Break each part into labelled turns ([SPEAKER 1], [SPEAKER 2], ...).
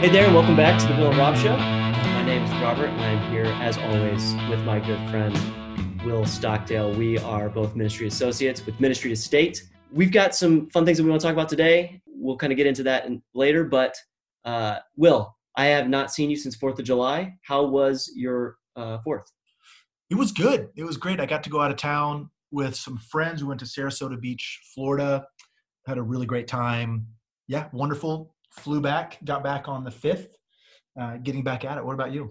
[SPEAKER 1] Hey there, and welcome back to the Will and Rob Show. My name is Robert, and I'm here, as always, with my good friend Will Stockdale. We are both ministry associates with Ministry to State. We've got some fun things that we want to talk about today. We'll kind of get into that in, later, but uh, Will, I have not seen you since 4th of July. How was your uh, 4th?
[SPEAKER 2] It was good. It was great. I got to go out of town with some friends. We went to Sarasota Beach, Florida. Had a really great time. Yeah, wonderful flew back, got back on the fifth, uh, getting back at it. What about you?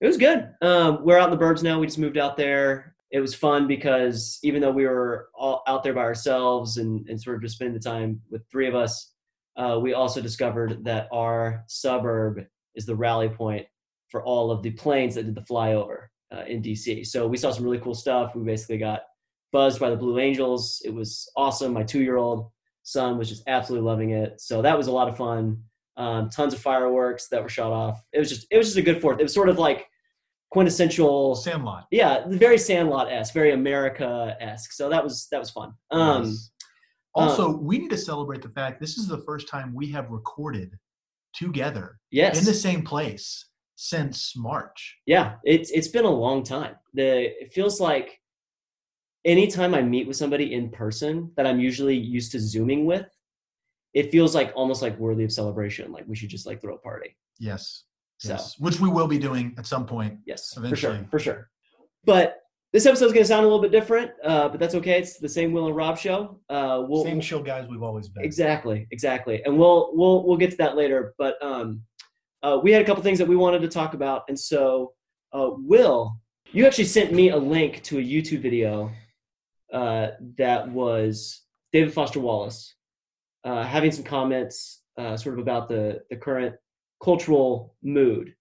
[SPEAKER 1] It was good. Um, we're out in the burbs now. We just moved out there. It was fun because even though we were all out there by ourselves and, and sort of just spending the time with three of us, uh, we also discovered that our suburb is the rally point for all of the planes that did the flyover uh, in DC. So we saw some really cool stuff. We basically got buzzed by the Blue Angels. It was awesome. My two year old son was just absolutely loving it. So that was a lot of fun. Um, tons of fireworks that were shot off. It was just it was just a good fourth. It was sort of like quintessential
[SPEAKER 2] Sandlot.
[SPEAKER 1] Yeah, very Sandlot esque, very America esque. So that was that was fun. Um,
[SPEAKER 2] yes. Also, um, we need to celebrate the fact this is the first time we have recorded together.
[SPEAKER 1] Yes.
[SPEAKER 2] In the same place since March.
[SPEAKER 1] Yeah, it's it's been a long time. The it feels like anytime I meet with somebody in person that I'm usually used to zooming with, it feels like almost like worthy of celebration. Like we should just like throw a party.
[SPEAKER 2] Yes. So, yes. which we will be doing at some point.
[SPEAKER 1] Yes, eventually. for sure, for sure. But this episode is going to sound a little bit different, uh, but that's okay. It's the same Will and Rob show. Uh,
[SPEAKER 2] we'll, same show guys we've always been.
[SPEAKER 1] Exactly, exactly. And we'll we'll we'll get to that later. But um, uh, we had a couple things that we wanted to talk about, and so uh, Will, you actually sent me a link to a YouTube video uh, that was David Foster Wallace uh, having some comments uh, sort of about the the current cultural mood.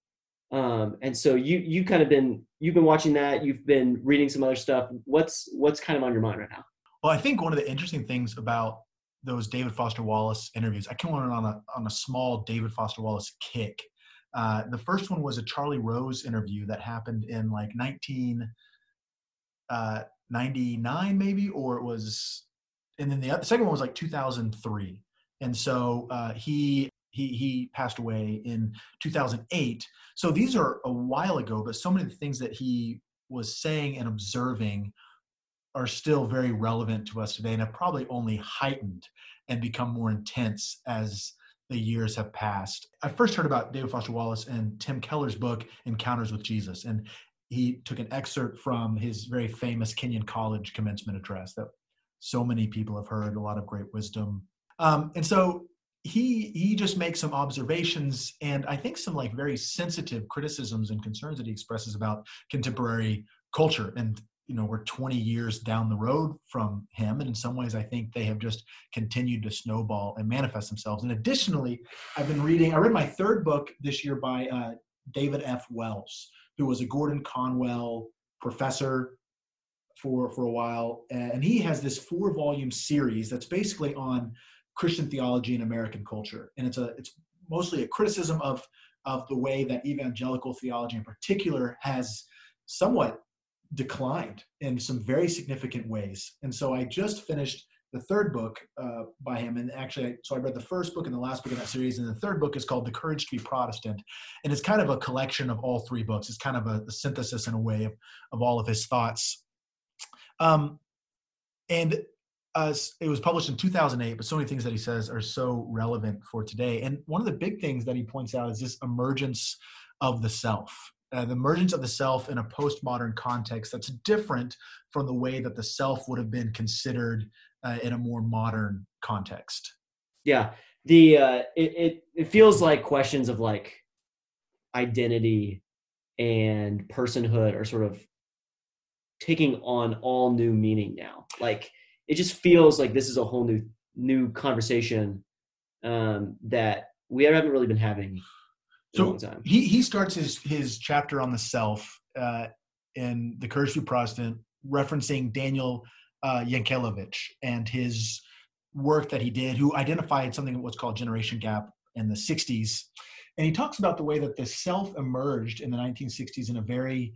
[SPEAKER 1] Um, and so you you kind of been you've been watching that. You've been reading some other stuff. What's what's kind of on your mind right now?
[SPEAKER 2] Well, I think one of the interesting things about those David Foster Wallace interviews, I came on on a on a small David Foster Wallace kick. Uh, the first one was a Charlie Rose interview that happened in like 19, uh, 99 maybe or it was and then the, the second one was like 2003 and so uh, he he he passed away in 2008 so these are a while ago but so many of the things that he was saying and observing are still very relevant to us today and have probably only heightened and become more intense as the years have passed. I first heard about David Foster Wallace and Tim Keller's book Encounters with Jesus. And he took an excerpt from his very famous Kenyon College commencement address that so many people have heard, a lot of great wisdom. Um, and so he he just makes some observations and I think some like very sensitive criticisms and concerns that he expresses about contemporary culture. And you know, we're 20 years down the road from him, and in some ways, I think they have just continued to snowball and manifest themselves. And additionally, I've been reading. I read my third book this year by uh, David F. Wells, who was a Gordon Conwell professor for for a while, and he has this four volume series that's basically on Christian theology and American culture, and it's a it's mostly a criticism of of the way that evangelical theology in particular has somewhat declined in some very significant ways. And so I just finished the third book uh, by him. And actually, so I read the first book and the last book in that series. And the third book is called The Courage to be Protestant. And it's kind of a collection of all three books. It's kind of a, a synthesis in a way of, of all of his thoughts. Um, and uh, it was published in 2008, but so many things that he says are so relevant for today. And one of the big things that he points out is this emergence of the self. Uh, the emergence of the self in a postmodern context that's different from the way that the self would have been considered uh, in a more modern context.
[SPEAKER 1] Yeah, the uh, it, it it feels like questions of like identity and personhood are sort of taking on all new meaning now. Like it just feels like this is a whole new new conversation um, that we haven't really been having
[SPEAKER 2] so he he starts his his chapter on the self uh, in the to be Protestant, referencing Daniel uh, Yankelovich and his work that he did, who identified something what's called generation gap in the 60s. And he talks about the way that the self emerged in the 1960s in a very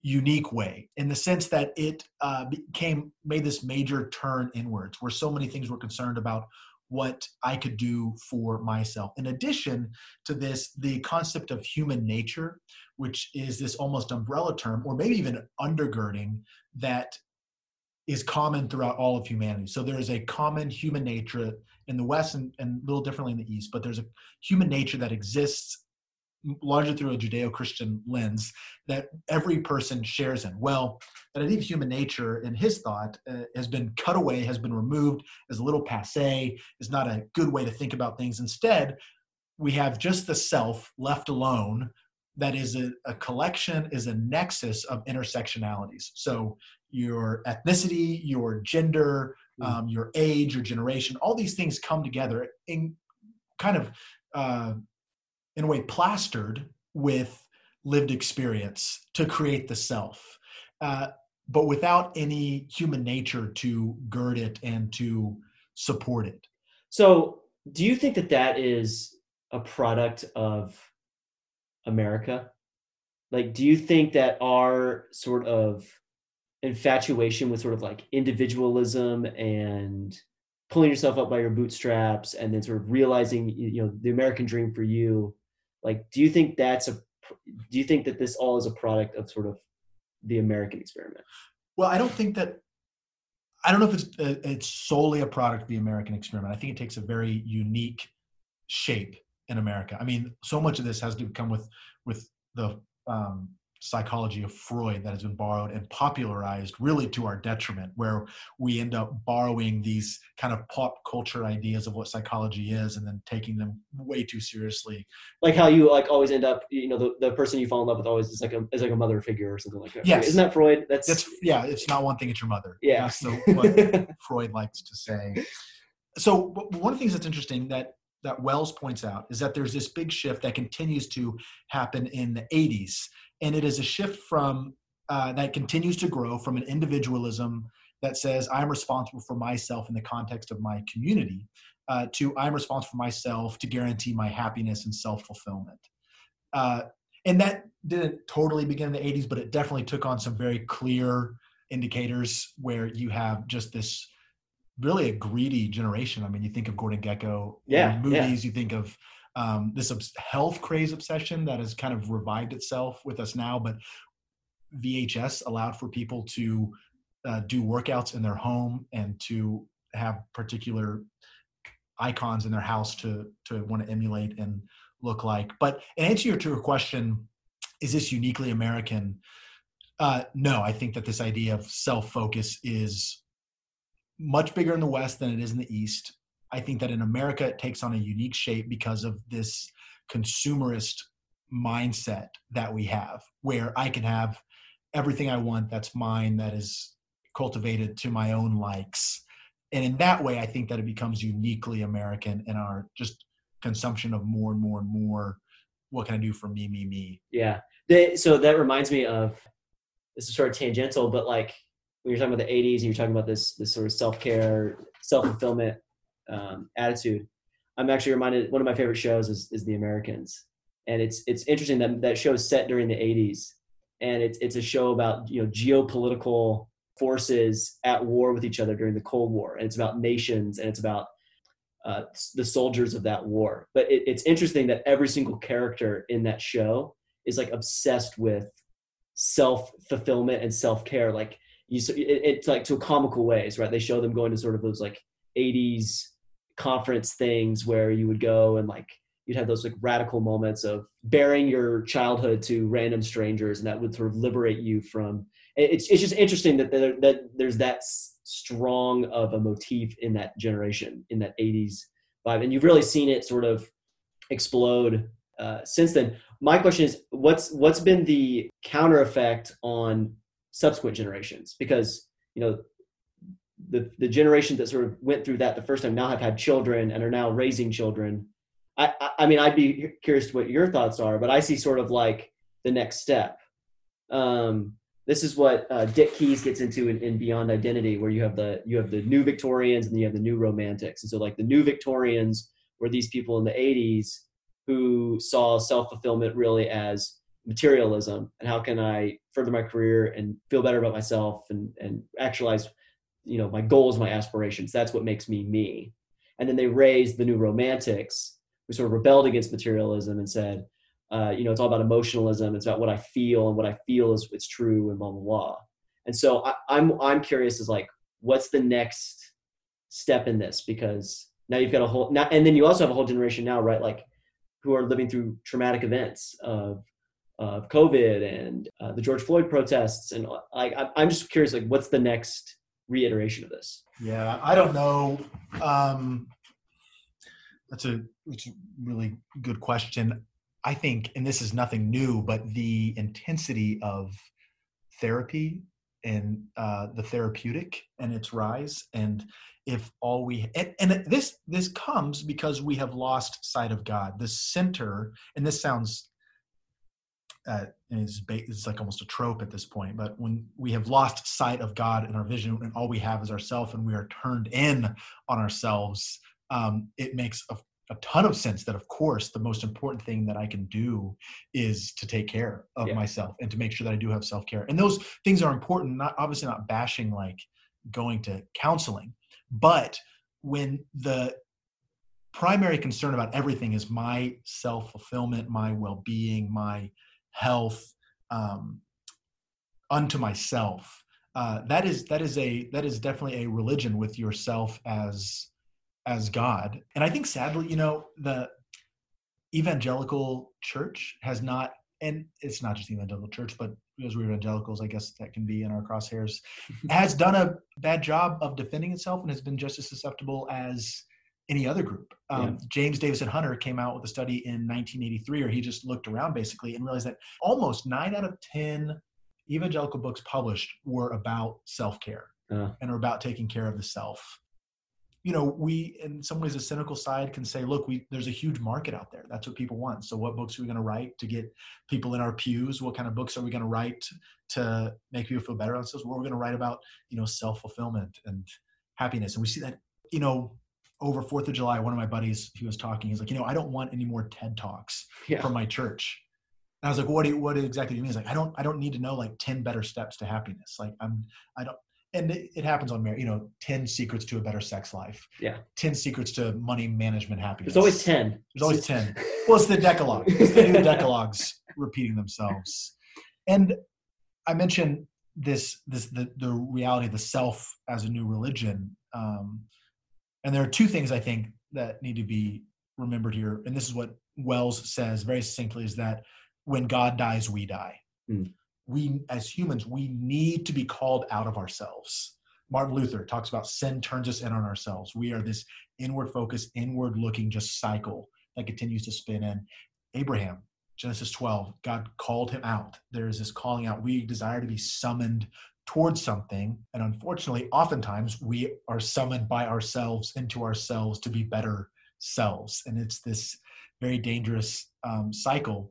[SPEAKER 2] unique way, in the sense that it uh, became made this major turn inwards, where so many things were concerned about what I could do for myself. In addition to this, the concept of human nature, which is this almost umbrella term, or maybe even undergirding that is common throughout all of humanity. So there is a common human nature in the West and, and a little differently in the East, but there's a human nature that exists largely through a Judeo-Christian lens that every person shares in. Well, that idea of human nature, in his thought, uh, has been cut away, has been removed, is a little passe, is not a good way to think about things. Instead, we have just the self left alone that is a, a collection, is a nexus of intersectionalities. So your ethnicity, your gender, mm. um, your age, your generation, all these things come together in kind of uh, in a way plastered with lived experience to create the self uh, but without any human nature to gird it and to support it
[SPEAKER 1] so do you think that that is a product of america? Like do you think that our sort of infatuation with sort of like individualism and pulling yourself up by your bootstraps and then sort of realizing you know the american dream for you like do you think that's a do you think that this all is a product of sort of the american experiment?
[SPEAKER 2] Well i don't think that i don't know if it's uh, it's solely a product of the american experiment. I think it takes a very unique shape in america i mean so much of this has to come with with the um, psychology of Freud that has been borrowed and popularized really to our detriment, where we end up borrowing these kind of pop culture ideas of what psychology is and then taking them way too seriously.
[SPEAKER 1] Like how you like always end up, you know, the, the person you fall in love with always is like a is like a mother figure or something like that.
[SPEAKER 2] Yes.
[SPEAKER 1] Isn't that Freud? That's
[SPEAKER 2] That's yeah, it's not one thing, it's your mother.
[SPEAKER 1] Yeah.
[SPEAKER 2] That's the, what Freud likes to say. So one of the things that's interesting that that Wells points out is that there's this big shift that continues to happen in the 80s and it is a shift from uh, that continues to grow from an individualism that says I'm responsible for myself in the context of my community uh, to I'm responsible for myself to guarantee my happiness and self fulfillment. Uh, and that didn't totally begin in the 80s, but it definitely took on some very clear indicators where you have just this really a greedy generation. I mean, you think of Gordon Gekko,
[SPEAKER 1] yeah,
[SPEAKER 2] movies,
[SPEAKER 1] yeah.
[SPEAKER 2] you think of um, this health craze obsession that has kind of revived itself with us now. But VHS allowed for people to uh, do workouts in their home and to have particular icons in their house to to want to emulate and look like. But in answer to your question, is this uniquely American? Uh, no, I think that this idea of self focus is much bigger in the West than it is in the East. I think that in America it takes on a unique shape because of this consumerist mindset that we have, where I can have everything I want that's mine, that is cultivated to my own likes. And in that way, I think that it becomes uniquely American in our just consumption of more and more and more. What can I do for me, me, me?
[SPEAKER 1] Yeah. They, so that reminds me of this is sort of tangential, but like when you're talking about the 80s and you're talking about this this sort of self care, self fulfillment um, attitude. I'm actually reminded one of my favorite shows is, is The Americans, and it's it's interesting that that show is set during the 80s, and it's it's a show about you know geopolitical forces at war with each other during the Cold War, and it's about nations and it's about uh, the soldiers of that war. But it, it's interesting that every single character in that show is like obsessed with self fulfillment and self care. Like you, it, it's like to comical ways, right? They show them going to sort of those like 80s conference things where you would go and like you'd have those like radical moments of bearing your childhood to random strangers and that would sort of liberate you from it's it's just interesting that there, that there's that strong of a motif in that generation in that 80s vibe and you've really seen it sort of explode uh, since then my question is what's what's been the counter effect on subsequent generations because you know the the generations that sort of went through that the first time now have had children and are now raising children. I, I, I mean, I'd be curious what your thoughts are, but I see sort of like the next step. Um, this is what uh, Dick Keyes gets into in, in, Beyond Identity, where you have the you have the new Victorians and you have the new Romantics, and so like the new Victorians were these people in the '80s who saw self fulfillment really as materialism and how can I further my career and feel better about myself and and actualize you know my goals my aspirations. That's what makes me me. And then they raised the new romantics. Who sort of rebelled against materialism and said uh, you know it's all about emotionalism. It's about what i feel and what i feel is it's true and blah blah blah. And so I, i'm i'm curious is like what's the next step in this? Because now you've got a whole now and then you also have a whole generation now right? Like who are living through traumatic events of of COVID and uh, the George Floyd protests, and like I'm just curious, like what's the next reiteration of this?
[SPEAKER 2] Yeah, I don't know. Um, that's a, that's a really good question. I think, and this is nothing new, but the intensity of therapy and uh, the therapeutic and its rise, and if all we and, and this this comes because we have lost sight of God, the center, and this sounds uh, it's, it's like almost a trope at this point. But when we have lost sight of God in our vision, and all we have is ourself, and we are turned in on ourselves, um, it makes a, a, ton of sense that, of course, the most important thing that I can do is to take care of yeah. myself and to make sure that I do have self care. And those things are important. Not obviously not bashing like going to counseling, but when the primary concern about everything is my self fulfillment, my well being, my health um, unto myself. Uh, that is that is a that is definitely a religion with yourself as as God. And I think sadly, you know, the evangelical church has not, and it's not just evangelical church, but because we're evangelicals, I guess that can be in our crosshairs, has done a bad job of defending itself and has been just as susceptible as any other group. Um, yeah. James Davison Hunter came out with a study in 1983 where he just looked around basically and realized that almost nine out of 10 evangelical books published were about self care uh. and are about taking care of the self. You know, we, in some ways, the cynical side can say, look, we, there's a huge market out there. That's what people want. So, what books are we going to write to get people in our pews? What kind of books are we going to write to make people feel better on themselves? What are we going to write about, you know, self fulfillment and happiness? And we see that, you know, over Fourth of July, one of my buddies, he was talking. He's like, you know, I don't want any more TED talks yeah. from my church. And I was like, what do you, what exactly do you mean? He's like, I don't, I don't need to know like 10 better steps to happiness. Like I'm, I don't, and it, it happens on marriage, you know, 10 secrets to a better sex life.
[SPEAKER 1] Yeah.
[SPEAKER 2] 10 secrets to money management happiness.
[SPEAKER 1] There's always 10.
[SPEAKER 2] There's always 10. well, it's the Decalogue. It's the new Decalogues repeating themselves. And I mentioned this, this, the, the reality of the self as a new religion. Um, and there are two things I think that need to be remembered here. And this is what Wells says very succinctly is that when God dies, we die. Mm. We, as humans, we need to be called out of ourselves. Martin Luther talks about sin turns us in on ourselves. We are this inward focused, inward looking just cycle that continues to spin in. Abraham, Genesis 12, God called him out. There is this calling out. We desire to be summoned towards something. And unfortunately, oftentimes we are summoned by ourselves into ourselves to be better selves. And it's this very dangerous um, cycle.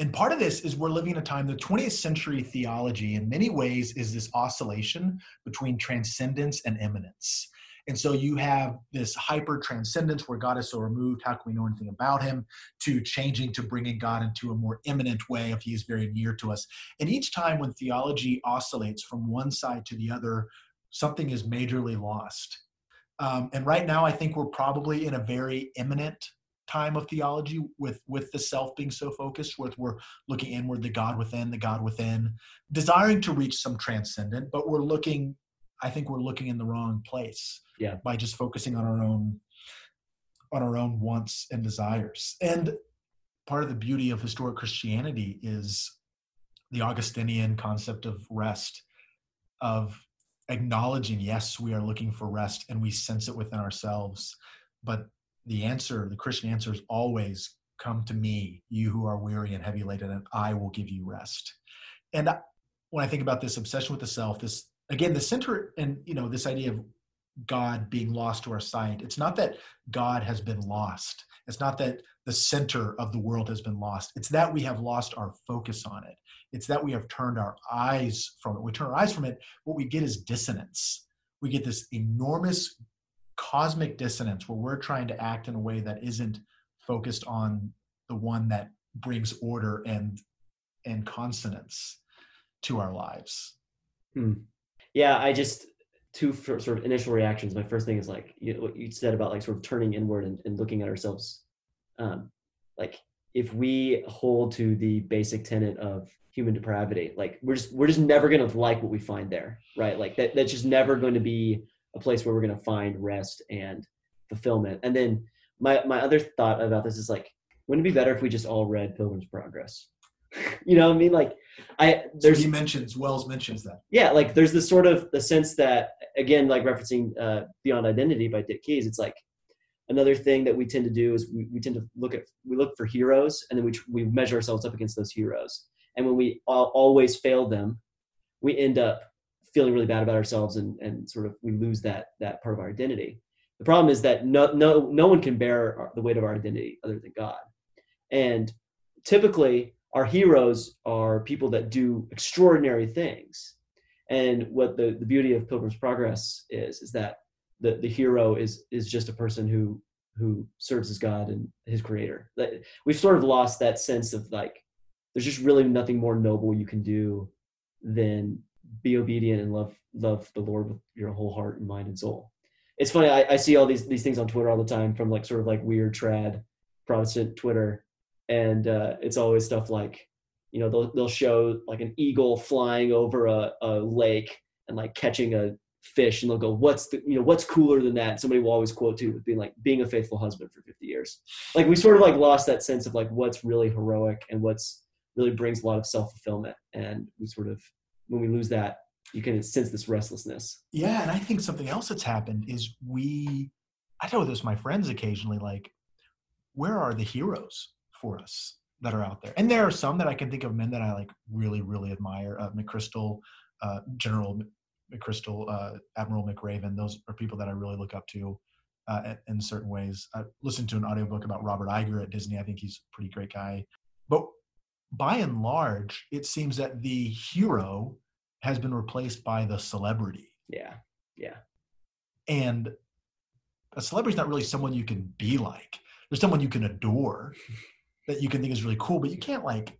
[SPEAKER 2] And part of this is we're living in a time, the 20th century theology, in many ways, is this oscillation between transcendence and immanence. And so you have this hyper transcendence where God is so removed, how can we know anything about him, to changing to bringing God into a more immanent way if he is very near to us. And each time when theology oscillates from one side to the other, something is majorly lost. Um, and right now, I think we're probably in a very immanent time of theology with with the self being so focused with we're looking inward the god within the god within desiring to reach some transcendent but we're looking i think we're looking in the wrong place
[SPEAKER 1] yeah.
[SPEAKER 2] by just focusing on our own on our own wants and desires. And part of the beauty of historic christianity is the augustinian concept of rest of acknowledging yes we are looking for rest and we sense it within ourselves. But the answer the christian answer is always come to me you who are weary and heavy laden and i will give you rest. And when i think about this obsession with the self this again the center and you know this idea of God being lost to our sight. It's not that God has been lost. It's not that the center of the world has been lost. It's that we have lost our focus on it. It's that we have turned our eyes from it. We turn our eyes from it. What we get is dissonance. We get this enormous cosmic dissonance where we're trying to act in a way that isn't focused on the one that brings order and and consonance to our lives.
[SPEAKER 1] Hmm. Yeah, I just two sort of initial reactions. My first thing is like you, what you said about like sort of turning inward and, and looking at ourselves. Um, like if we hold to the basic tenet of human depravity, like we're just we're just never gonna like what we find there, right? Like that that's just never going to be a place where we're gonna find rest and fulfillment. And then my my other thought about this is like, wouldn't it be better if we just all read Pilgrim's Progress? you know what I mean? Like I
[SPEAKER 2] there's so he mentions Wells mentions that.
[SPEAKER 1] Yeah, like there's this sort of the sense that again, like referencing uh, Beyond Identity by Dick Keyes, it's like another thing that we tend to do is we, we tend to look at we look for heroes and then we we measure ourselves up against those heroes. And when we all, always fail them, we end up feeling really bad about ourselves and and sort of we lose that that part of our identity. The problem is that no no no one can bear our, the weight of our identity other than God. And typically our heroes are people that do extraordinary things. And what the, the beauty of Pilgrim's Progress is, is that the, the hero is is just a person who who serves his God and his creator. We've sort of lost that sense of like there's just really nothing more noble you can do than be obedient and love love the Lord with your whole heart and mind and soul. It's funny, I, I see all these these things on Twitter all the time from like sort of like weird trad Protestant Twitter and uh, it's always stuff like you know they'll they'll show like an eagle flying over a, a lake and like catching a fish and they'll go what's the you know what's cooler than that? Somebody will always quote with being like being a faithful husband for 50 years. Like we sort of like lost that sense of like what's really heroic and what's really brings a lot of self-fulfillment. And we sort of when we lose that you can sense this restlessness.
[SPEAKER 2] Yeah and i think something else that's happened is we i tell this my friends occasionally like where are the heroes for us that are out there. And there are some that I can think of men that I like really, really admire. Uh, McChrystal, uh, General McChrystal, uh, Admiral McRaven. Those are people that I really look up to uh, in certain ways. I listened to an audiobook about Robert Iger at Disney. I think he's a pretty great guy. But by and large, it seems that the hero has been replaced by the celebrity.
[SPEAKER 1] Yeah. Yeah.
[SPEAKER 2] And a celebrity is not really someone you can be like. There's someone you can adore that you can think is really cool, but you can't like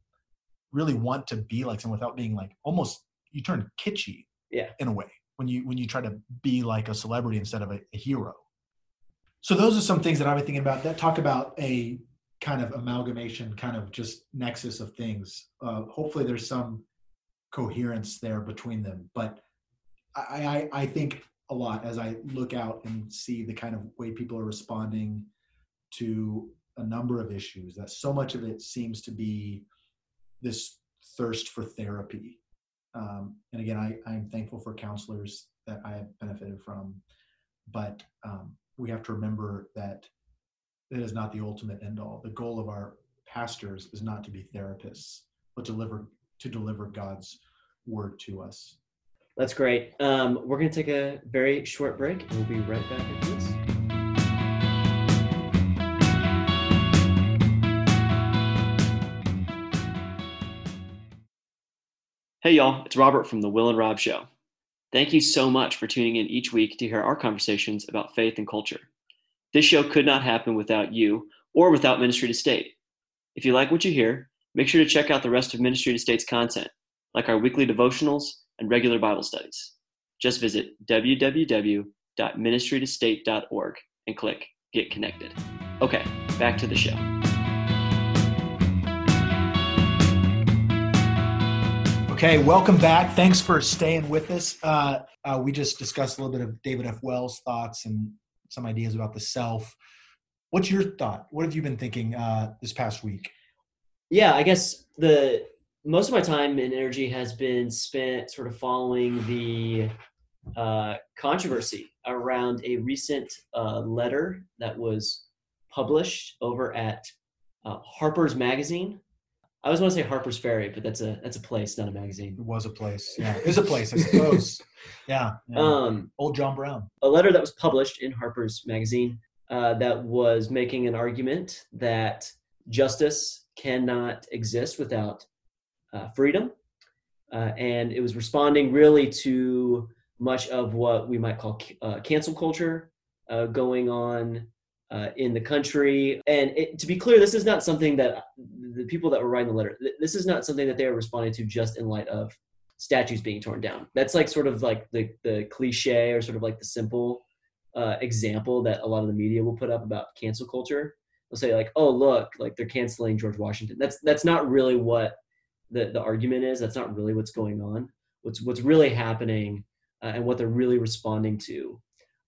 [SPEAKER 2] really want to be like someone without being like almost you turn kitschy
[SPEAKER 1] yeah.
[SPEAKER 2] in a way when you when you try to be like a celebrity instead of a, a hero. So those are some things that i've been thinking about that talk about a kind of amalgamation kind of just nexus of things. Uh, hopefully there's some coherence there between them but I, I i think a lot as i look out and see the kind of way people are responding to a number of issues that so much of it seems to be this thirst for therapy. Um, and again I, i'm thankful for counselors that i have benefited from but um, we have to remember that it is not the ultimate end all. The goal of our pastors is not to be therapists but deliver to deliver god's word to us.
[SPEAKER 1] That's great. Um, we're going to take a very short break and we'll be right back after this Hey, y'all, it's Robert from The Will and Rob Show. Thank you so much for tuning in each week to hear our conversations about faith and culture. This show could not happen without you or without Ministry to State. If you like what you hear, make sure to check out the rest of Ministry to State's content, like our weekly devotionals and regular Bible studies. Just visit www.ministrytostate.org and click Get Connected. Okay, back to the show.
[SPEAKER 2] Okay, welcome back. Thanks for staying with us. Uh, uh, we just discussed a little bit of David F. Wells' thoughts and some ideas about the self. What's your thought? What have you been thinking uh, this past week?
[SPEAKER 1] Yeah, I guess the most of my time and energy has been spent sort of following the uh, controversy around a recent uh, letter that was published over at uh, Harper's Magazine I always want to say Harper's Ferry, but that's a that's a place, not a magazine.
[SPEAKER 2] It was a place. Yeah, it was a place, I suppose. yeah, yeah. Um, Old John Brown.
[SPEAKER 1] A letter that was published in Harper's Magazine uh, that was making an argument that justice cannot exist without uh, freedom, uh, and it was responding really to much of what we might call uh, cancel culture uh, going on uh, in the country. And it, to be clear, this is not something that the people that were writing the letter, this is not something that they are responding to just in light of statues being torn down. That's like sort of like the the cliche or sort of like the simple uh, example that a lot of the media will put up about cancel culture. They'll say like, "Oh, look, like they're canceling George Washington." That's that's not really what the the argument is. That's not really what's going on. What's what's really happening uh, and what they're really responding to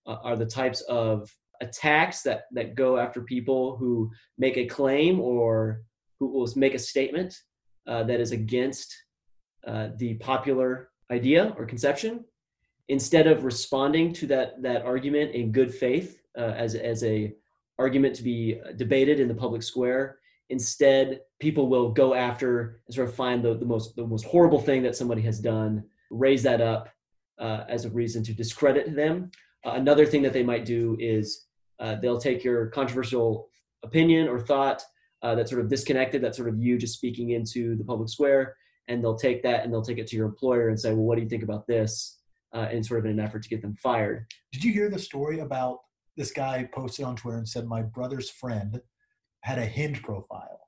[SPEAKER 1] uh, are the types of attacks that that go after people who make a claim or who will make a statement uh, that is against uh, the popular idea or conception. Instead of responding to that that argument in good faith uh, as as a argument to be debated in the public square instead people will go after and sort of find the, the most the most horrible thing that somebody has done raise that up uh, as a reason to discredit them. Uh, another thing that they might do is uh, they'll take your controversial opinion or thought uh, that's sort of disconnected that's sort of you just speaking into the public square and they'll take that and they'll take it to your employer and say well what do you think about this uh, in sort of an effort to get them fired.
[SPEAKER 2] Did you hear the story about this guy posted on Twitter and said my brother's friend had a Hinge profile,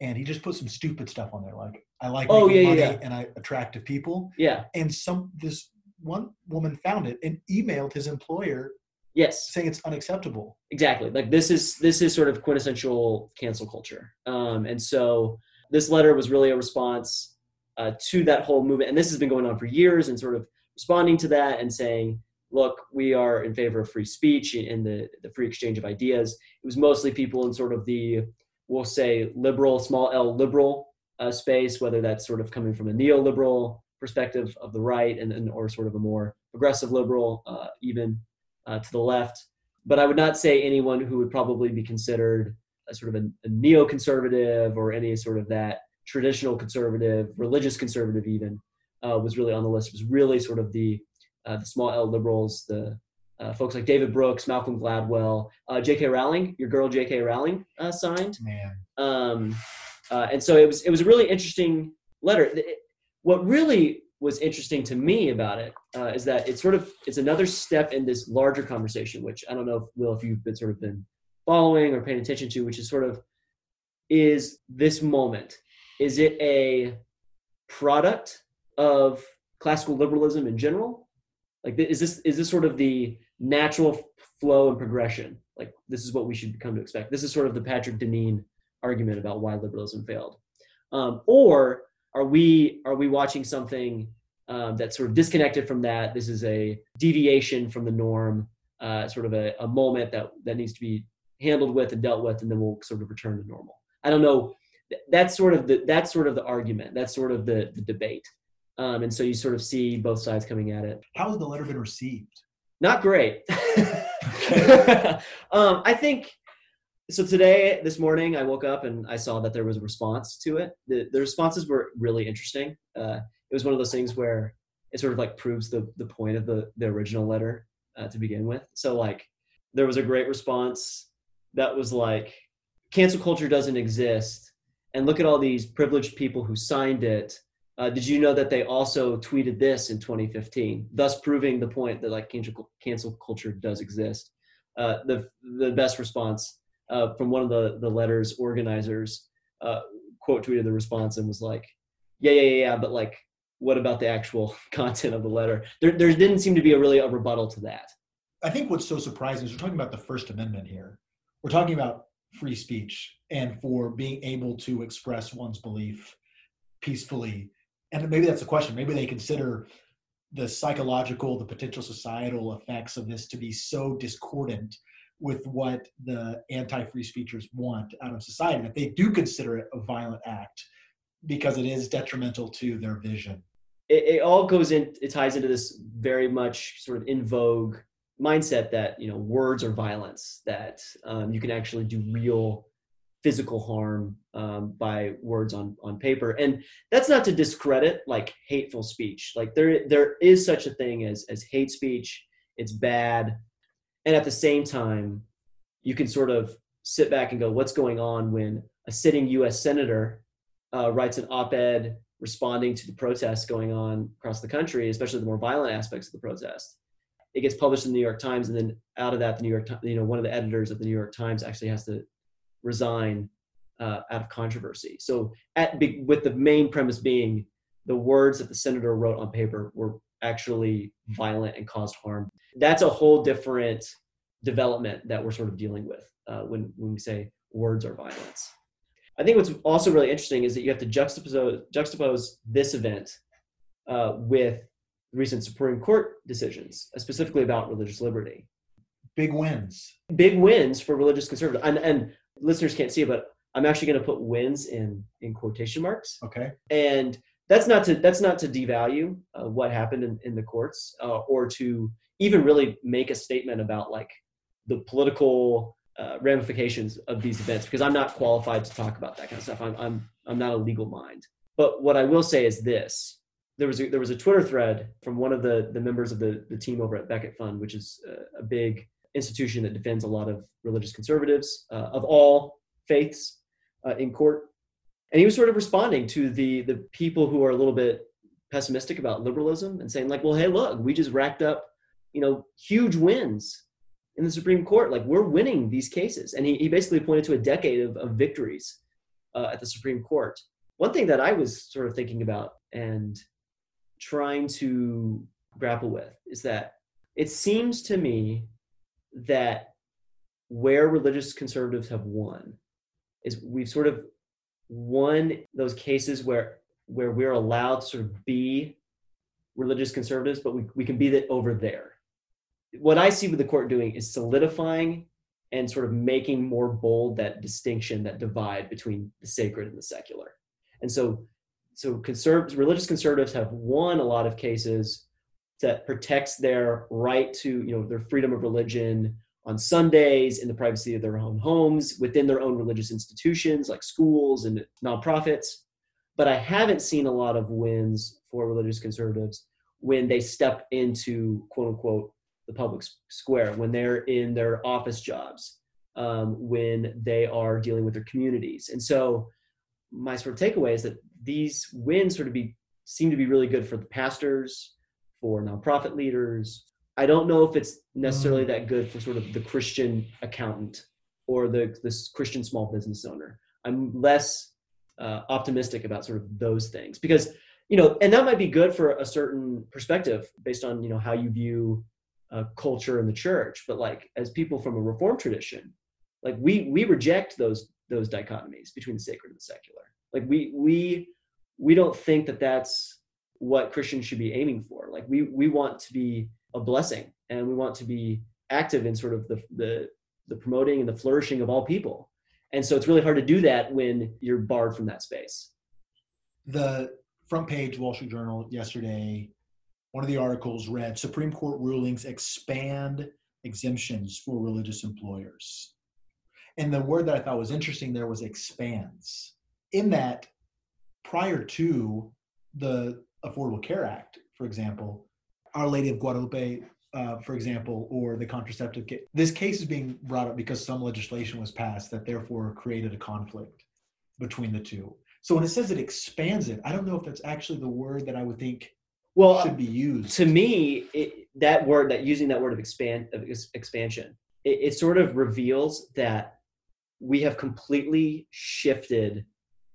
[SPEAKER 2] and he just put some stupid stuff on there like I like oh, yeah, money yeah. and I attractive people.
[SPEAKER 1] Yeah.
[SPEAKER 2] And some this one woman found it and emailed his employer.
[SPEAKER 1] Yes.
[SPEAKER 2] Saying it's unacceptable.
[SPEAKER 1] Exactly. Like this is this is sort of quintessential cancel culture. Um, and so this letter was really a response uh, to that whole movement, and this has been going on for years, and sort of responding to that and saying, look, we are in favor of free speech and the, the free exchange of ideas. It was mostly people in sort of the, we'll say, liberal, small L liberal uh, space, whether that's sort of coming from a neoliberal perspective of the right and, and or sort of a more progressive liberal, uh, even uh, to the left. But I would not say anyone who would probably be considered a sort of a, a neoconservative or any sort of that traditional conservative, religious conservative, even uh, was really on the list. It was really sort of the uh, the small L liberals, the uh, folks like David Brooks, Malcolm Gladwell, uh, J.K. Rowling, your girl J.K. Rowling uh, signed.
[SPEAKER 2] Man.
[SPEAKER 1] Um, uh, and so it was it was a really interesting letter. It, what really was interesting to me about it is that it's sort of it's another step in this larger conversation, which I don't know if Will if you've been sort of been following or paying attention to, which is sort of is this moment. Is it a product of classical liberalism in general? Like, is this is this sort of the natural flow and progression? Like, this is what we should come to expect. This is sort of the Patrick Deneen argument about why liberalism failed, um, or are we are we watching something um, that's sort of disconnected from that? This is a deviation from the norm, uh, sort of a, a moment that that needs to be handled with and dealt with, and then we'll sort of return to normal. I don't know. That's sort of the that's sort of the argument. That's sort of the the debate. Um, and so you sort of see both sides coming at it.
[SPEAKER 2] How has the letter been received?
[SPEAKER 1] Not great. um, I think so. Today, this morning, I woke up and I saw that there was a response to it. The, the responses were really interesting. Uh, it was one of those things where it sort of like proves the the point of the the original letter uh, to begin with. So like there was a great response that was like cancel culture doesn't exist and look at all these privileged people who signed it uh, did you know that they also tweeted this in 2015, thus proving the point that like cancel, cancel culture does exist? Uh, the the best response uh, from one of the the letters organizers uh, quote tweeted the response and was like, "Yeah, yeah, yeah, yeah, but like, what about the actual content of the letter?" There there didn't seem to be a really a rebuttal to that.
[SPEAKER 2] I think what's so surprising is we're talking about the First Amendment here. We're talking about free speech and for being able to express one's belief peacefully and maybe that's a question. Maybe they consider the psychological, the potential societal effects of this to be so discordant with what the anti-free speechers want out of society that they do consider it a violent act because it is detrimental to their vision.
[SPEAKER 1] It, it all goes in. It ties into this very much sort of in vogue mindset that you know words are violence. That um, you can actually do real physical harm um, by words on on paper and that's not to discredit like hateful speech like there there is such a thing as as hate speech it's bad and at the same time you can sort of sit back and go what's going on when a sitting us senator uh, writes an op-ed responding to the protests going on across the country especially the more violent aspects of the protest it gets published in the new york times and then out of that the new york you know one of the editors of the new york times actually has to resign uh, out of controversy. So, at with the main premise being the words that the senator wrote on paper were actually violent and caused harm. That's a whole different development that we're sort of dealing with uh, when, when we say words are violence. I think what's also really interesting is that you have to juxtapose, juxtapose this event uh, with recent Supreme Court decisions, uh, specifically about religious liberty.
[SPEAKER 2] Big wins.
[SPEAKER 1] Big wins for religious conservatives. And, and listeners can't see it, but I'm actually going to put wins in, in quotation marks.
[SPEAKER 2] Okay.
[SPEAKER 1] And that's not to that's not to devalue uh, what happened in, in the courts uh, or to even really make a statement about like the political uh, ramifications of these events because I'm not qualified to talk about that kind of stuff. I'm I'm I'm not a legal mind. But what I will say is this: there was a, there was a Twitter thread from one of the the members of the the team over at Becket Fund, which is a, a big institution that defends a lot of religious conservatives uh, of all faiths uh, in court, and he was sort of responding to the the people who are a little bit pessimistic about liberalism and saying like, well, hey, look, we just racked up you know huge wins in the Supreme Court. Like we're winning these cases. And he, he basically pointed to a decade of, of victories uh, at the Supreme Court. One thing that I was sort of thinking about and trying to grapple with is that it seems to me that where religious conservatives have won is we've sort of won those cases where where we're allowed to sort of be religious conservatives, but we, we can be that over there what I see with the court doing is solidifying and sort of making more bold that distinction, that divide between the sacred and the secular. And so, so conservatives, religious conservatives have won a lot of cases that protects their right to, you know, their freedom of religion on Sundays in the privacy of their own homes, within their own religious institutions like schools and nonprofits. But I haven't seen a lot of wins for religious conservatives when they step into quote unquote the public square, when they're in their office jobs, um, when they are dealing with their communities. And so my sort of takeaway is that these wins sort of be seem to be really good for the pastors, for nonprofit leaders. I don't know if it's necessarily mm. that good for sort of the Christian accountant or the this Christian small business owner. I'm less uh, optimistic about sort of those things because you know, and that might be good for a certain perspective based on you know how you view uh, culture in the church but like as people from a reformed tradition like we we reject those those dichotomies between the sacred and the secular like we we we don't think that that's what christians should be aiming for like we we want to be a blessing and we want to be active in sort of the the, the promoting and the flourishing of all people and so it's really hard to do that when you're barred from that space
[SPEAKER 2] the front page wall street journal yesterday one of the articles read Supreme Court rulings expand exemptions for religious employers. And the word that I thought was interesting there was expands. In that, prior to the Affordable Care Act, for example, Our Lady of Guadalupe, uh, for example, or the contraceptive case, this case is being brought up because some legislation was passed that therefore created a conflict between the two. So when it says it expands it, I don't know if that's actually the word that I would think well should be used
[SPEAKER 1] to me it, that word that using that word of expand of expansion it, it sort of reveals that we have completely shifted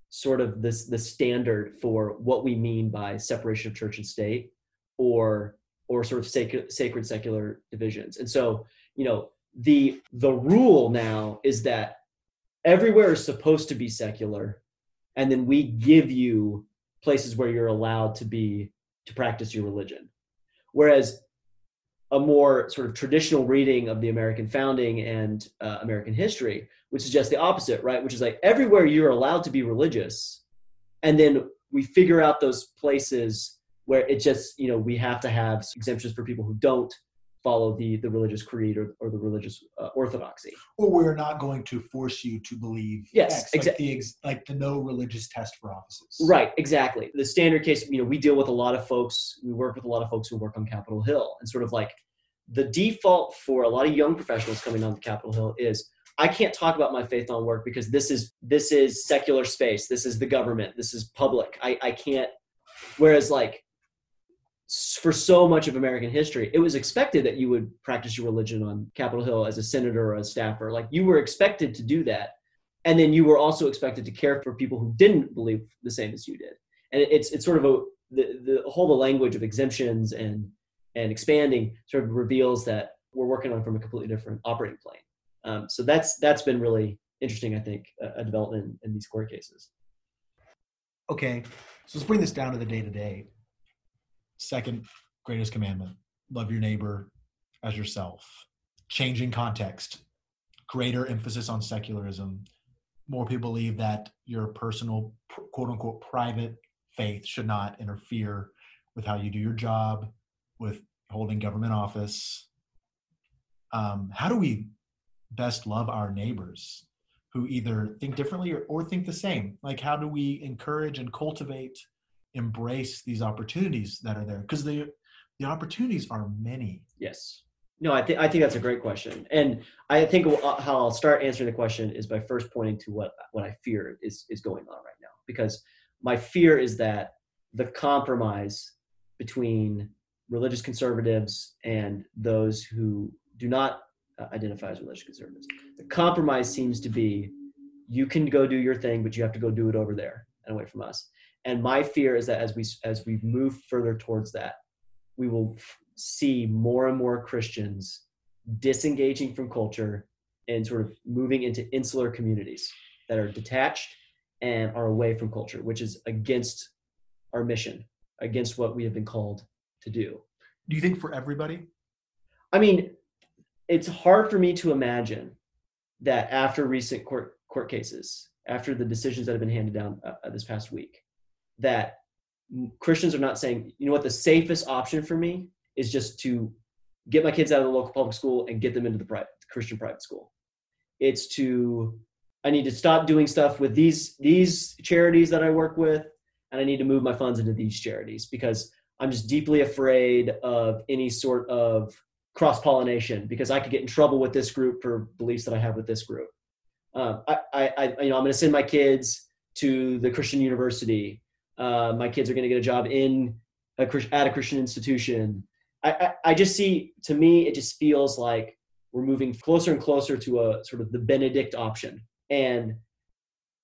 [SPEAKER 1] sort of this the standard for what we mean by separation of church and state or or sort of sacred sacred secular divisions and so you know the the rule now is that everywhere is supposed to be secular and then we give you places where you're allowed to be to practice your religion. Whereas a more sort of traditional reading of the American founding and uh, American history would suggest the opposite, right? Which is like everywhere you're allowed to be religious, and then we figure out those places where it just you know we have to have exemptions for people who don't follow the the religious creed or, or the religious uh, orthodoxy.
[SPEAKER 2] Or we're not going to force you to believe.
[SPEAKER 1] Yes,
[SPEAKER 2] exactly. Like the, ex- like the no religious test for offices.
[SPEAKER 1] Right, exactly. The standard case, you know, we deal with a lot of folks. We work with a lot of folks who work on Capitol Hill, and sort of like the default for a lot of young professionals coming on to Capitol Hill is I can't talk about my faith on work because this is this is secular space. This is the government. This is public. I, I can't. Whereas like for so much of American history, it was expected that you would practice your religion on Capitol Hill as a senator or a staffer. Like you were expected to do that. And then you were also expected to care for people who didn't believe the same as you did. And it's, it's sort of a, the the whole the language of exemptions and and expanding sort of reveals that we're working on from a completely different operating plane. Um, so that's that's been really interesting, I think, a, a development in, in these court cases.
[SPEAKER 2] Okay, so let's bring this down to the day to day. Second greatest commandment: love your neighbor as yourself. Changing context, greater emphasis on secularism. More people believe that your personal, quote unquote, private faith should not interfere with how you do your job, with holding government office. Um, how do we best love our neighbors who either think differently or, or think the same? Like, how do we encourage and cultivate, embrace these opportunities that are there? Because the the opportunities are many.
[SPEAKER 1] Yes. No, I think I think that's a great question, and I think how I'll start answering the question is by first pointing to what what I fear is is going on right now, because my fear is that the compromise between religious conservatives and those who do not uh, identify as religious conservatives. The compromise seems to be you can go do your thing, but you have to go do it over there and away from us. And my fear is that as we as we move further towards that, we will see more and more Christians disengaging from culture and sort of moving into insular communities that are detached and are away from culture, which is against our mission, against what we have been called to do.
[SPEAKER 2] Do you think for everybody?
[SPEAKER 1] I mean, it's hard for me to imagine that after recent court court cases, after the decisions that have been handed down uh, uh this past week, that Christians are not saying, you know what, the safest option for me is just to get my kids out of the local public school and get them into the private Christian private school. It's to I need to stop doing stuff with these these charities that I work with, and I need to move my funds into these charities because I'm just deeply afraid of any sort of cross pollination because I could get in trouble with this group for beliefs that I have with this group. Um, I, I, you know, I'm going to send my kids to the Christian university. Uh, my kids are going to get a job in a, at a Christian institution. I, I, I just see, to me, it just feels like we're moving closer and closer to a sort of the Benedict option. And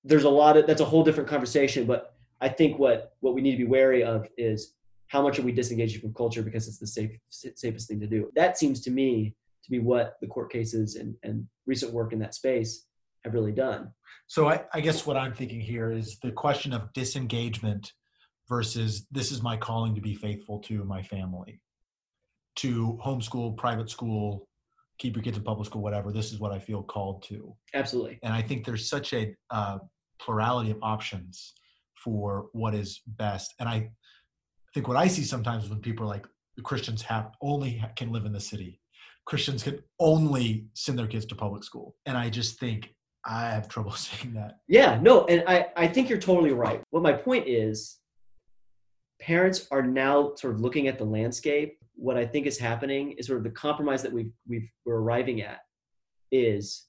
[SPEAKER 1] there's a lot of, that's a whole different conversation. But I think what, what we need to be wary of is how much are we disengaging from culture because it's the safe, safest thing to do? That seems to me to be what the court cases and, and recent work in that space have really done.
[SPEAKER 2] So I, I guess what I'm thinking here is the question of disengagement versus this is my calling to be faithful to my family, to homeschool, private school, keep your kids in public school, whatever. This is what I feel called to.
[SPEAKER 1] Absolutely.
[SPEAKER 2] And I think there's such a uh, plurality of options for what is best. And I think what I see sometimes when people are like, Christians have only can live in the city. Christians can only send their kids to public school. And I just think I have trouble seeing that.
[SPEAKER 1] Yeah, no, and I, I think you're totally right. What my point is, parents are now sort of looking at the landscape. What I think is happening is sort of the compromise that we've, we've we're arriving at is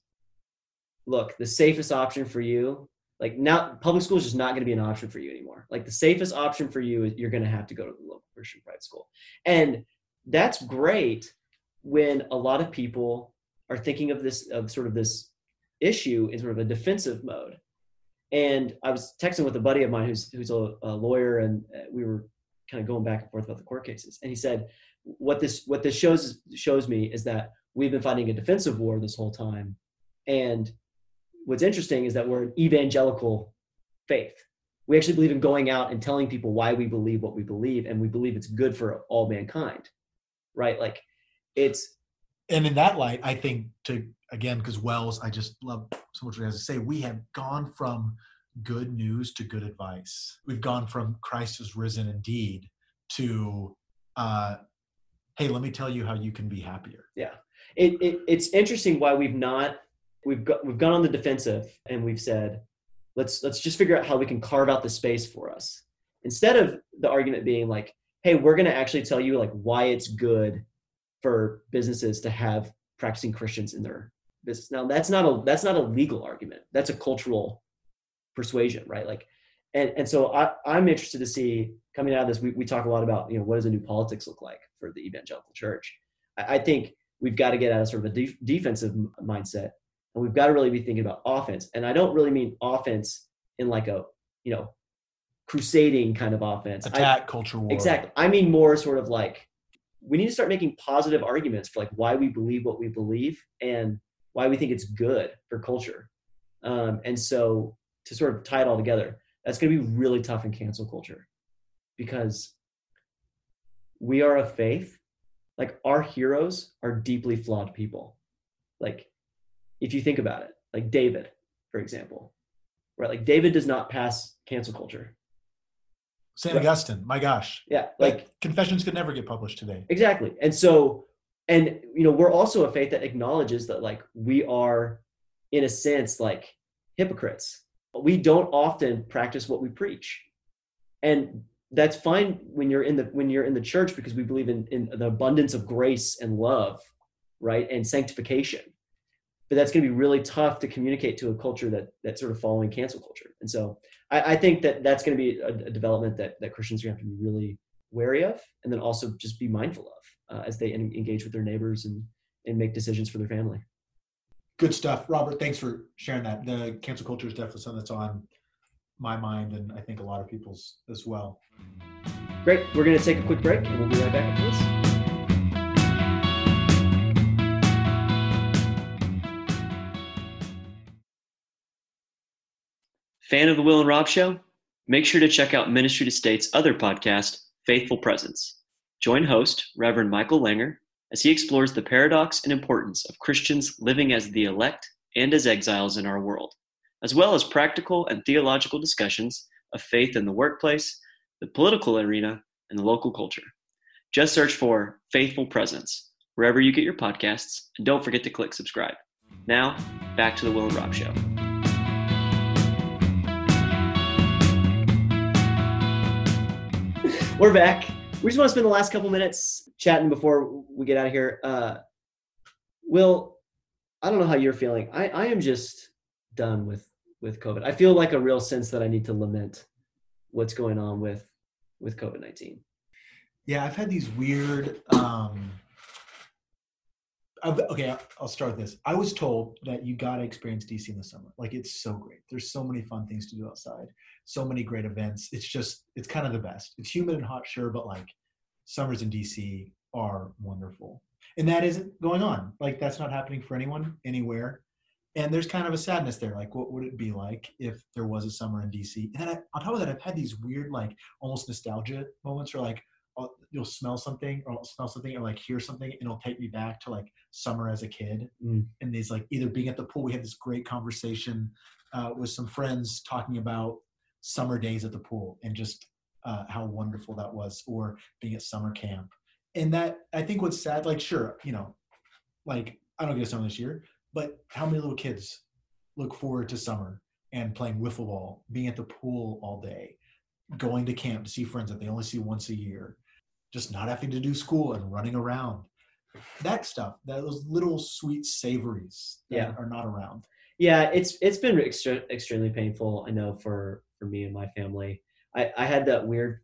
[SPEAKER 1] look, the safest option for you like now public school is just not going to be an option for you anymore like the safest option for you is you're going to have to go to the local christian private school and that's great when a lot of people are thinking of this of sort of this issue in sort of a defensive mode and i was texting with a buddy of mine who's who's a, a lawyer and uh, we were kind of going back and forth about the court cases and he said what this what this shows shows me is that we've been fighting a defensive war this whole time and what's interesting is that we're an evangelical faith. We actually believe in going out and telling people why we believe what we believe, and we believe it's good for all mankind, right? Like it's.
[SPEAKER 2] And in that light, I think to again because Wells, I just love so much what he has to say. We have gone from good news to good advice. We've gone from Christ is risen indeed to, uh, hey, let me tell you how you can be happier.
[SPEAKER 1] Yeah, it, it it's interesting why we've not we've got we've gone on the defensive and we've said let's let's just figure out how we can carve out the space for us instead of the argument being like hey we're going to actually tell you like why it's good for businesses to have practicing christians in their business now that's not a that's not a legal argument that's a cultural persuasion right like and and so I, i'm interested to see coming out of this we, we talk a lot about you know what does a new politics look like for the evangelical church i, I think we've got to get out of sort of a def- defensive mindset and we've got to really be thinking about offense. And I don't really mean offense in like a, you know, crusading kind of offense.
[SPEAKER 2] Attack I, culture war.
[SPEAKER 1] Exactly. I mean more sort of like we need to start making positive arguments for like why we believe what we believe and why we think it's good for culture. Um, and so to sort of tie it all together, that's going to be really tough in cancel culture because we are a faith. Like our heroes are deeply flawed people. Like if you think about it, like David, for example, right? Like David does not pass cancel culture.
[SPEAKER 2] St. Augustine, my gosh.
[SPEAKER 1] Yeah. Like, like
[SPEAKER 2] confessions could never get published today.
[SPEAKER 1] Exactly. And so, and you know, we're also a faith that acknowledges that like we are in a sense like hypocrites. We don't often practice what we preach. And that's fine when you're in the when you're in the church because we believe in, in the abundance of grace and love, right? And sanctification but that's going to be really tough to communicate to a culture that that's sort of following cancel culture. And so I, I think that that's going to be a, a, development that, that Christians are going to have to be really wary of, and then also just be mindful of uh, as they engage with their neighbors and and make decisions for their family.
[SPEAKER 2] Good stuff, Robert. Thanks for sharing that. The cancel culture is definitely something that's on my mind, and I think a lot of people's as well.
[SPEAKER 1] Great. We're going to take a quick break, and we'll be right back after this. Fan of the Will and Rob Show? Make sure to check out Ministry to State's other podcast, Faithful Presence. Join host, Reverend Michael Langer, as he explores the paradox and importance of Christians living as the elect and as exiles in our world, as well as practical and theological discussions of faith in the workplace, the political arena, and the local culture. Just search for Faithful Presence wherever you get your podcasts, and don't forget to click subscribe. Now, back to the Will and Rob Show. we're back. We just want to spend the last couple minutes chatting before we get out of here. Uh, Will, I don't know how you're feeling. I, I am just done with with COVID. I feel like a real sense that I need to lament what's going on with with COVID nineteen.
[SPEAKER 2] Yeah, I've had these weird. Um, I've, okay, I'll start with this. I was told that you got to experience DC in the summer. Like it's so great. There's so many fun things to do outside so many great events. It's just it's kind of the best. It's humid and hot, sure, but like summers in DC are wonderful. And that isn't going on. Like that's not happening for anyone anywhere. And there's kind of a sadness there. Like, what would it be like if there was a summer in DC? And then I, on top of that, I've had these weird, like, almost nostalgia moments where, like, I'll, you'll smell something or I'll smell something or like hear something and it'll take me back to like summer as a kid. Mm. And these like either being at the pool, we had this great conversation uh, with some friends talking about summer days at the pool and just uh, how wonderful that was, or being at summer camp. And that I think what's sad, like sure, you know, like I don't get a summer this year, but how many little kids look forward to summer and playing wiffle ball, being at the pool all day, going to camp to see friends that they only see once a year, just not having to do school and running around. That stuff, that those little sweet savories that yeah. are not around.
[SPEAKER 1] Yeah, it's it's been extra, extremely painful. I know for for me and my family. I, I had that weird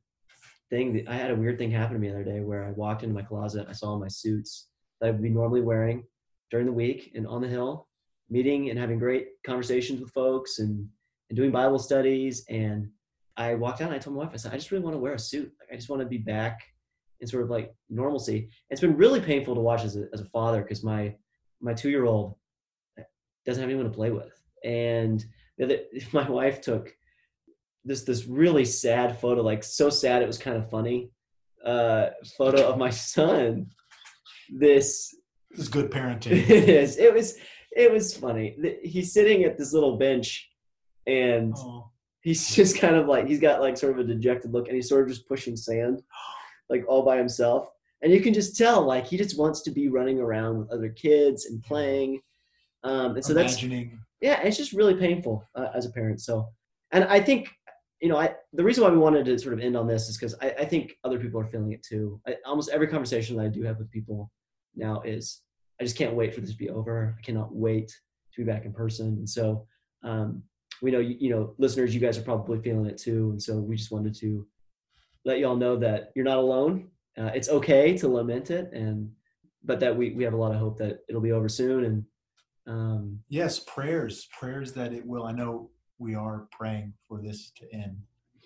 [SPEAKER 1] thing. I had a weird thing happen to me the other day where I walked into my closet. I saw my suits that I would be normally wearing during the week and on the hill, meeting and having great conversations with folks and, and doing Bible studies. And I walked out and I told my wife, I said, I just really want to wear a suit. Like, I just want to be back in sort of like normalcy. It's been really painful to watch as a, as a father because my my two year old doesn't have anyone to play with, and my wife took this this really sad photo, like so sad it was kind of funny. Uh, photo of my son. This,
[SPEAKER 2] this is good parenting.
[SPEAKER 1] it is. It was it was funny. He's sitting at this little bench, and oh. he's just kind of like he's got like sort of a dejected look, and he's sort of just pushing sand, like all by himself. And you can just tell like he just wants to be running around with other kids and playing. Um, and so Imagining. that's yeah, it's just really painful uh, as a parent. So, and I think you know, I the reason why we wanted to sort of end on this is because I, I, think other people are feeling it too. I, almost every conversation that I do have with people now is I just can't wait for this to be over. I cannot wait to be back in person. And so um, we know you, you know listeners, you guys are probably feeling it too. And so we just wanted to let y'all know that you're not alone. Uh, it's okay to lament it, and but that we we have a lot of hope that it'll be over soon. And um,
[SPEAKER 2] yes, prayers, prayers that it will. I know we are praying for this to end.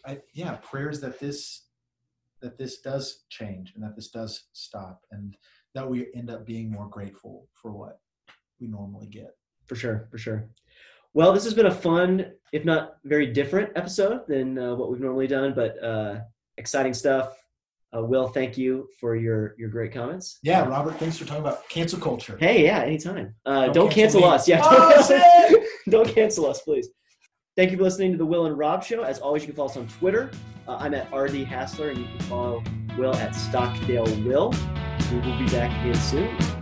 [SPEAKER 2] I, yeah, prayers that this that this does change and that this does stop and that we end up being more grateful for what we normally get.
[SPEAKER 1] For sure, for sure. Well, this has been a fun, if not very different episode than uh, what we've normally done, but uh, exciting stuff. Uh, Will, thank you for your your great comments.
[SPEAKER 2] Yeah, Robert, thanks for talking about cancel culture.
[SPEAKER 1] Hey, yeah, anytime. Uh,
[SPEAKER 2] Don't
[SPEAKER 1] don't,
[SPEAKER 2] cancel
[SPEAKER 1] cancel, us. Yeah,
[SPEAKER 2] Oh,
[SPEAKER 1] don't, don't cancel us, please. Thank you for listening to the Will and Rob Show. As always, you can follow us on Twitter. Uh, I'm at RD Hassler, and you can follow Will at Stockdale Will. We will be back again soon.